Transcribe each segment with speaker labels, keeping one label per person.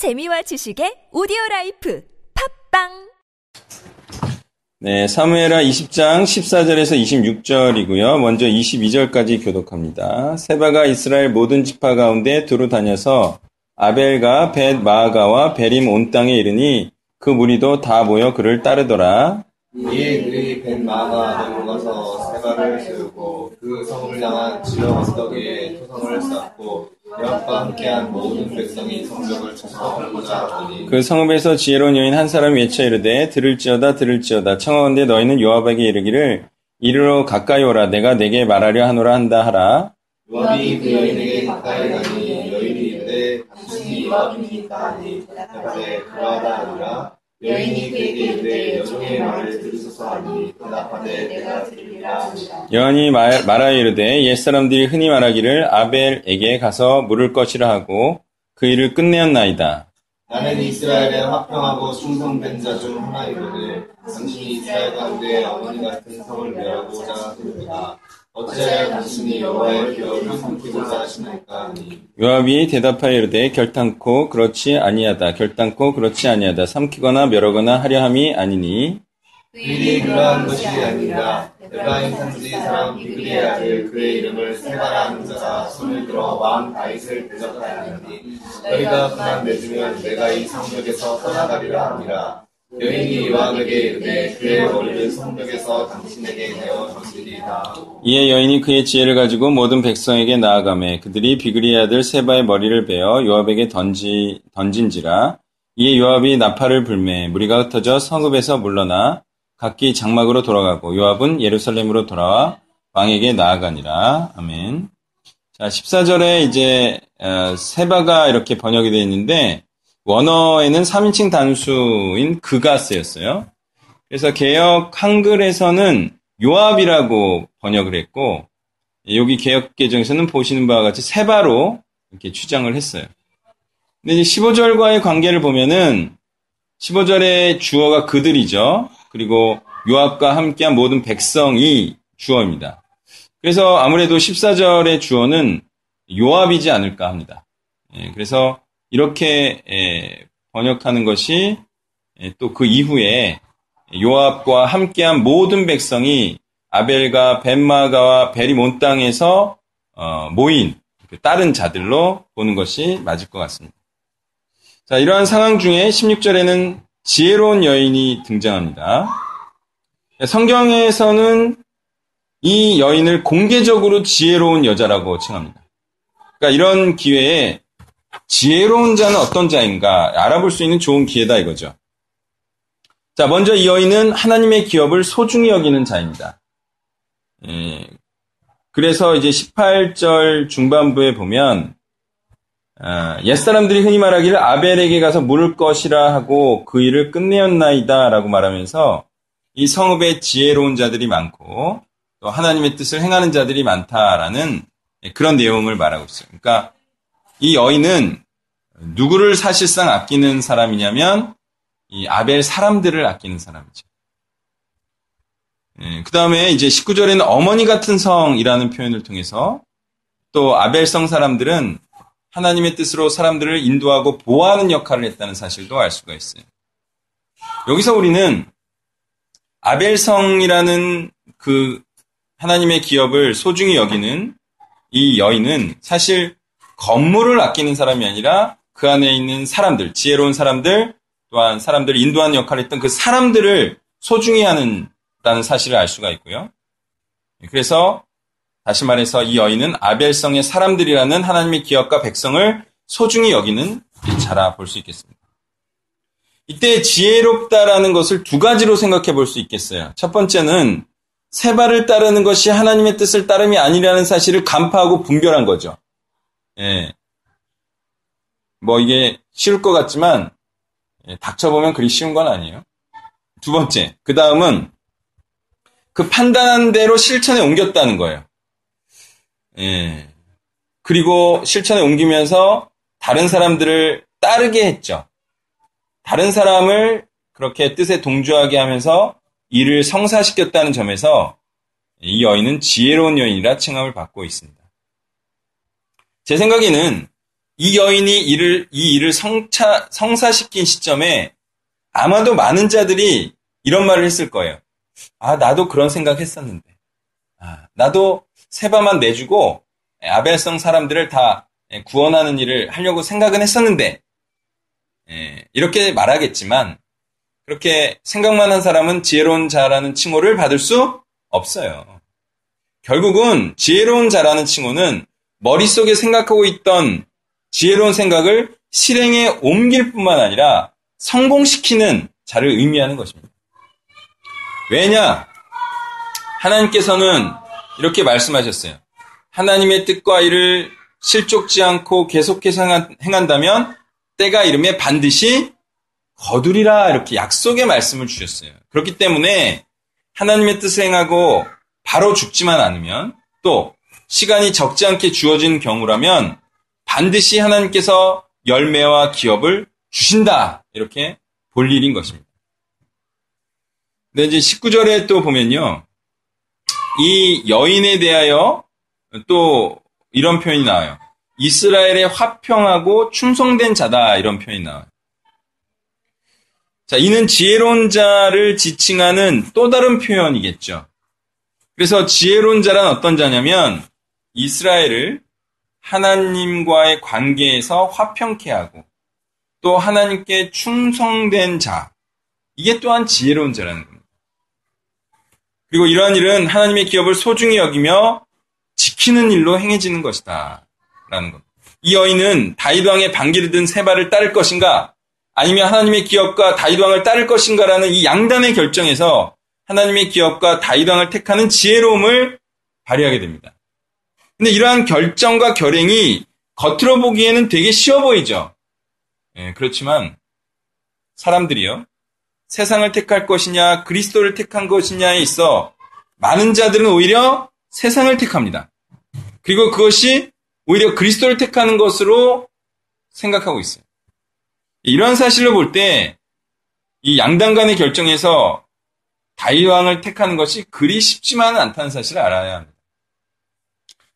Speaker 1: 재미와 지식의 오디오 라이프 팟빵
Speaker 2: 네, 사무엘하 20장 14절에서 26절이고요. 먼저 22절까지 교독합니다. 세바가 이스라엘 모든 지파 가운데 두루 다녀서 아벨과 벧마아가와 베림 온 땅에 이르니 그 무리도 다 모여 그를 따르더라.
Speaker 3: 이에 그들이 벧마아가 아벨로 가서 세바를 에우고 그 성을 향한 지역 언덕에 토성을 쌓고 여호와과 함께한 모든 백성이 성벽을 쳐서 하더니
Speaker 2: 그 성읍에서 지혜로운 여인 한 사람 외쳐 이르되 들을지어다 들을지어다. 청하건대 너희는 요압에게 이르기를 이르러 가까이 오라. 내가 내게 말하려 하노라 한다 하라.
Speaker 3: 요압이 그 여인에게 가까이 가니 여인이 이르되 당신이 요압이니까 하니. 그러하다 하니라 여인이 그에게 이르되 여종의 말을 들으소서 하니 대답하되 내가 들으리라 하니라
Speaker 2: 여인이 말, 말하여 이르되 옛사람들이 흔히 말하기를 아벨에게 가서 물을 것이라 하고 그 일을 끝내었나이다.
Speaker 3: 나는 이스라엘에 화평하고 충성된 자 중 하나이거늘 당신이 이스라엘 가운데 어머니 같은 성을 멸하고자 하는구나 어찌하여 당신이 여호와의 기업을 삼키고자 하시나이까 하니
Speaker 2: 요압이 대답하여 이르되 결단코 그렇지 아니하다. 결단코 그렇지 아니하다. 삼키거나 멸하거나 하려 함이 아니니
Speaker 3: 그 일이 그러한 것이 아니라 에브라임 산지 사람 비그리의 아들 그의 이름을 세바라는 자가 손을 들어 왕 다윗을 대적하였느니 너희가 그만 내주면 내가 이 성벽에서 떠나가리라 하니라 여인이 요압에게 이르되 그의 머리를 성벽에서 당신에게 내어 주시리이다
Speaker 2: 이에 여인이 그의 지혜를 가지고 모든 백성에게 나아가매 그들이 비그리의 아들 세바의 머리를 베어 요압에게 던지 던진지라. 이에 요압이 나팔을 불매 무리가 흩어져 성읍에서 물러나 각기 장막으로 돌아가고 요압은 예루살렘으로 돌아와 왕에게 나아가니라. 아멘. 자 14절에 이제 어, 세바가 이렇게 번역이 되어 있는데 원어에는 3인칭 단수인 그가 쓰였어요. 그래서 개혁 한글에서는 요압이라고 번역을 했고 여기 개혁 개정에서는 보시는 바와 같이 세바로 이렇게 추정을 했어요. 근데 이제 15절과의 관계를 보면은 15절의 주어가 그들이죠. 그리고 요압과 함께한 모든 백성이 주어입니다. 그래서 아무래도 14절의 주어는 요압이지 않을까 합니다. 예, 그래서 이렇게 예, 번역하는 것이 예, 또그 이후에 요압과 함께한 모든 백성이 아벨과 벤마가와 베리몬 땅에서 어, 모인 그 다른 자들로 보는 것이 맞을 것 같습니다. 자, 이러한 상황 중에 16절에는 지혜로운 여인이 등장합니다. 성경에서는 이 여인을 공개적으로 지혜로운 여자라고 칭합니다. 그러니까 이런 기회에 지혜로운 자는 어떤 자인가 알아볼 수 있는 좋은 기회다 이거죠. 자, 먼저 이 여인은 하나님의 기업을 소중히 여기는 자입니다. 예, 그래서 이제 18절 중반부에 보면 아, 옛사람들이 흔히 말하기를 아벨에게 가서 물을 것이라 하고 그 일을 끝내었나이다 라고 말하면서 이 성읍에 지혜로운 자들이 많고 또 하나님의 뜻을 행하는 자들이 많다라는 그런 내용을 말하고 있어요. 그러니까 이 여인은 누구를 사실상 아끼는 사람이냐면 이 아벨 사람들을 아끼는 사람이죠. 예, 그 다음에 이제 19절에는 어머니 같은 성이라는 표현을 통해서 또 아벨성 사람들은 하나님의 뜻으로 사람들을 인도하고 보호하는 역할을 했다는 사실도 알 수가 있어요. 여기서 우리는 아벨성이라는 그 하나님의 기업을 소중히 여기는 이 여인은 사실 건물을 아끼는 사람이 아니라 그 안에 있는 사람들, 지혜로운 사람들, 또한 사람들을 인도하는 역할을 했던 그 사람들을 소중히 하는다는 사실을 알 수가 있고요. 그래서 다시 말해서 이 여인은 아벨성의 사람들이라는 하나님의 기업과 백성을 소중히 여기는 자라 볼 수 있겠습니다. 이때 지혜롭다라는 것을 두 가지로 생각해 볼 수 있겠어요. 첫 번째는 세발을 따르는 것이 하나님의 뜻을 따름이 아니라는 사실을 간파하고 분별한 거죠. 예. 뭐 이게 쉬울 것 같지만 예, 닥쳐보면 그리 쉬운 건 아니에요. 두 번째, 그 다음은 그 판단한 대로 실천에 옮겼다는 거예요. 예. 그리고 실천에 옮기면서 다른 사람들을 따르게 했죠. 다른 사람을 그렇게 뜻에 동조하게 하면서 이를 성사시켰다는 점에서 이 여인은 지혜로운 여인이라 칭함을 받고 있습니다. 제 생각에는 이 여인이 이를, 이 일을 성차, 성사시킨 시점에 아마도 많은 자들이 이런 말을 했을 거예요. 아, 나도 그런 생각 했었는데. 아, 나도 세바만 내주고 아벨성 사람들을 다 구원하는 일을 하려고 생각은 했었는데, 예, 이렇게 말하겠지만, 그렇게 생각만 한 사람은 지혜로운 자라는 칭호를 받을 수 없어요. 결국은 지혜로운 자라는 칭호는 머릿속에 생각하고 있던 지혜로운 생각을 실행에 옮길 뿐만 아니라 성공시키는 자를 의미하는 것입니다. 왜냐? 하나님께서는 이렇게 말씀하셨어요. 하나님의 뜻과 일을 실족지 않고 계속해서 행한다면 때가 이름에 반드시 거두리라 이렇게 약속의 말씀을 주셨어요. 그렇기 때문에 하나님의 뜻을 행하고 바로 죽지만 않으면 또 시간이 적지 않게 주어진 경우라면 반드시 하나님께서 열매와 기업을 주신다. 이렇게 볼 일인 것입니다. 근데 이제 19절에 또 보면요. 이 여인에 대하여 또 이런 표현이 나와요. 이스라엘의 화평하고 충성된 자다. 이런 표현이 나와요. 자, 이는 지혜로운 자를 지칭하는 또 다른 표현이겠죠. 그래서 지혜로운 자란 어떤 자냐면 이스라엘을 하나님과의 관계에서 화평케 하고 또 하나님께 충성된 자. 이게 또한 지혜로운 자라는 겁니다. 그리고 이러한 일은 하나님의 기업을 소중히 여기며 지키는 일로 행해지는 것이다. 라는 것. 이 여인은 다윗 왕의 반기를 든 세바를 따를 것인가 아니면 하나님의 기업과 다윗 왕을 따를 것인가라는 이 양단의 결정에서 하나님의 기업과 다윗 왕을 택하는 지혜로움을 발휘하게 됩니다. 근데 이러한 결정과 결행이 겉으로 보기에는 되게 쉬워 보이죠. 예, 그렇지만 사람들이요. 세상을 택할 것이냐, 그리스도를 택한 것이냐에 있어 많은 자들은 오히려 세상을 택합니다. 그리고 그것이 오히려 그리스도를 택하는 것으로 생각하고 있어요. 이러한 사실을 볼때 이 양당 간의 결정에서 다윗왕을 택하는 것이 그리 쉽지만은 않다는 사실을 알아야 합니다.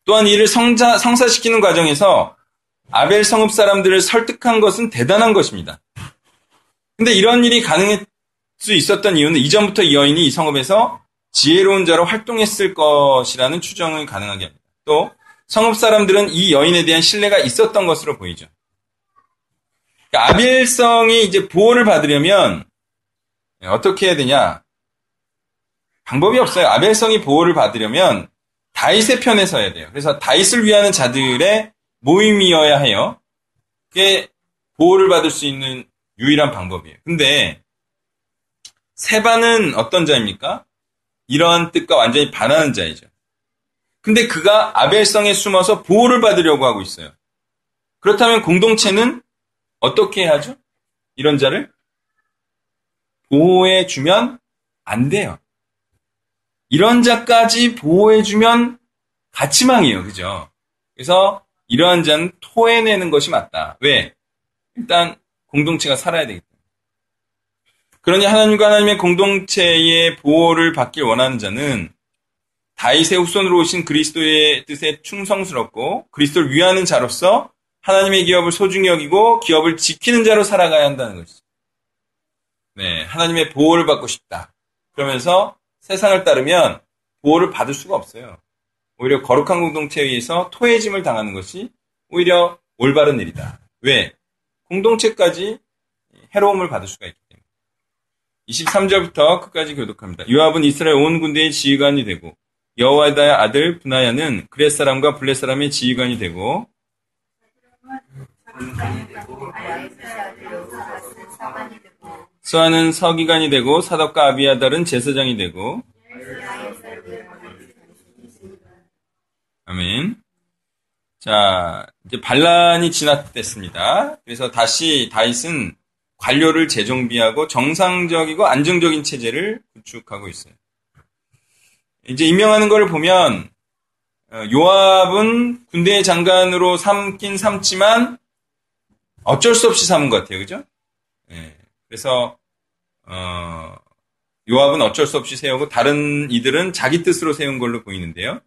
Speaker 2: 또한 이를 성자, 성사시키는 과정에서 아벨 성읍 사람들을 설득한 것은 대단한 것입니다. 근데 이런 일이 가능할 수 있었던 이유는 이전부터 이 여인이 이 성읍에서 지혜로운 자로 활동했을 것이라는 추정을 가능하게 합니다. 또 성읍 사람들은 이 여인에 대한 신뢰가 있었던 것으로 보이죠. 그러니까 아벨성이 이제 보호를 받으려면 어떻게 해야 되냐? 방법이 없어요. 아벨성이 보호를 받으려면 다윗의 편에 서야 돼요. 그래서 다윗을 위하는 자들의 모임이어야 해요. 그게 보호를 받을 수 있는 유일한 방법이에요. 근데 세바는 어떤 자입니까? 이러한 뜻과 완전히 반하는 자이죠. 근데 그가 아벨성에 숨어서 보호를 받으려고 하고 있어요. 그렇다면 공동체는 어떻게 해야 하죠? 이런 자를 보호해 주면 안 돼요. 이런 자까지 보호해주면 가치망이에요. 그죠? 그래서 이러한 자는 토해내는 것이 맞다. 왜? 일단 공동체가 살아야 되기 때문에. 그러니 하나님과 하나님의 공동체의 보호를 받길 원하는 자는 다윗의 후손으로 오신 그리스도의 뜻에 충성스럽고 그리스도를 위하는 자로서 하나님의 기업을 소중히 여기고 기업을 지키는 자로 살아가야 한다는 것이죠. 네, 하나님의 보호를 받고 싶다. 그러면서 세상을 따르면 보호를 받을 수가 없어요. 오히려 거룩한 공동체에 의해서 토해짐을 당하는 것이 오히려 올바른 일이다. 왜? 공동체까지 해로움을 받을 수가 있기 때문에. 23절부터 끝까지 교독합니다. 요압은 이스라엘 온 군대의 지휘관이 되고 여호와다의 아들 분하야는 그렛 사람과 블렛 사람의 지휘관이 되고 수아는 서기관이 되고 사덕과 아비아달은 제사장이 되고 아멘. 자, 이제 반란이 진압됐습니다. 그래서 다시 다윗은 관료를 재정비하고 정상적이고 안정적인 체제를 구축하고 있어요. 이제 임명하는 걸 보면 어, 요압은 군대 장관으로 삼긴 삼지만 어쩔 수 없이 삼은 것 같아요. 그죠? 예. 그래서 어, 요압은 어쩔 수 없이 세우고 다른 이들은 자기 뜻으로 세운 걸로 보이는데요.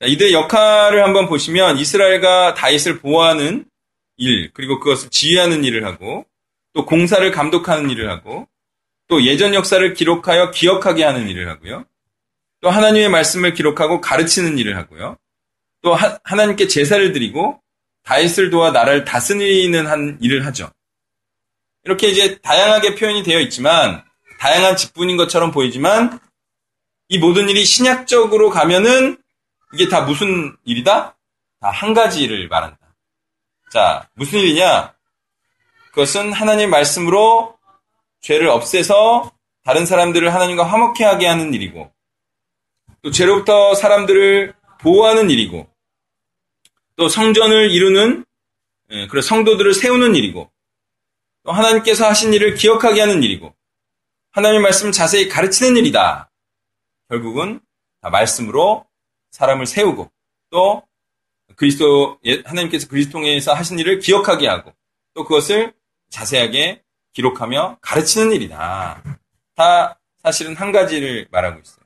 Speaker 2: 자, 이들의 역할을 한번 보시면 이스라엘과 다윗을 보호하는 일, 그리고 그것을 지휘하는 일을 하고, 또 공사를 감독하는 일을 하고, 또 예전 역사를 기록하여 기억하게 하는 일을 하고요. 또 하나님의 말씀을 기록하고 가르치는 일을 하고요. 또 하, 나님께 제사를 드리고 다윗을 도와 나라를 다스리는 한 일을 하죠. 이렇게 이제 다양하게 표현이 되어 있지만 다양한 직분인 것처럼 보이지만 이 모든 일이 신약적으로 가면은 이게 다 무슨 일이다? 다 한 가지 일을 말한다. 자, 무슨 일이냐? 그것은 하나님 말씀으로 죄를 없애서 다른 사람들을 하나님과 화목해 하게 하는 일이고 또 죄로부터 사람들을 보호하는 일이고 또 성전을 이루는 예, 그런 성도들을 세우는 일이고 또 하나님께서 하신 일을 기억하게 하는 일이고 하나님의 말씀을 자세히 가르치는 일이다. 결국은 다 말씀으로 사람을 세우고 또 그리스도 예, 하나님께서 그리스도 통해서 하신 일을 기억하게 하고 또 그것을 자세하게 기록하며 가르치는 일이다. 다 사실은 한 가지를 말하고 있어요.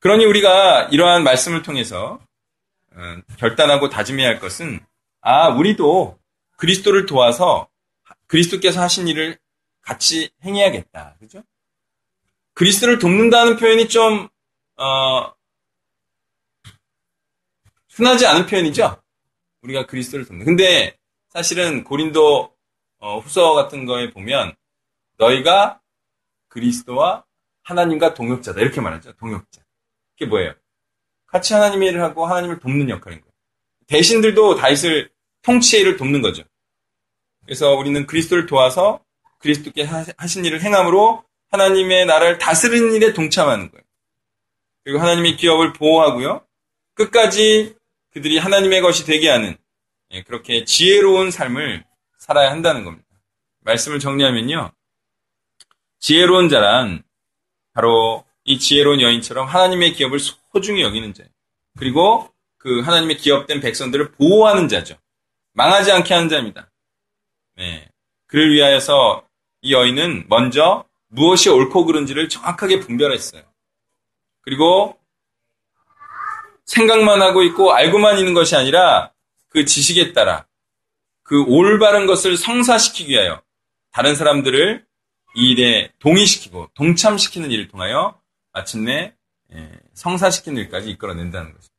Speaker 2: 그러니 우리가 이러한 말씀을 통해서 어, 결단하고 다짐해야 할 것은 아 우리도 그리스도를 도와서 그리스도께서 하신 일을 같이 행해야겠다. 그죠? 그리스도를 돕는다는 표현이 좀 어, 흔하지 않은 표현이죠. 우리가 그리스도를 돕는. 근데 사실은 고린도 어, 후서 같은 거에 보면 너희가 그리스도와 하나님과 동역자다 이렇게 말하죠. 동역자. 그게 뭐예요? 같이 하나님의 일을 하고 하나님을 돕는 역할인 거예요. 대신들도 다윗을 통치의 일을 돕는 거죠. 그래서 우리는 그리스도를 도와서 그리스도께 하신 일을 행함으로 하나님의 나라를 다스리는 일에 동참하는 거예요. 그리고 하나님의 기업을 보호하고요. 끝까지 그들이 하나님의 것이 되게 하는 예, 그렇게 지혜로운 삶을 살아야 한다는 겁니다. 말씀을 정리하면요. 지혜로운 자란 바로 이 지혜로운 여인처럼 하나님의 기업을 소중히 여기는 자예요. 그리고 그 하나님의 기업된 백성들을 보호하는 자죠. 망하지 않게 하는 자입니다. 네. 그를 위하여서 이 여인은 먼저 무엇이 옳고 그른지를 정확하게 분별했어요. 그리고 생각만 하고 있고 알고만 있는 것이 아니라 그 지식에 따라 그 올바른 것을 성사시키기 위하여 다른 사람들을 이 일에 동의시키고 동참시키는 일을 통하여 마침내 예, 성사시키는 일까지 이끌어낸다는 것입니다.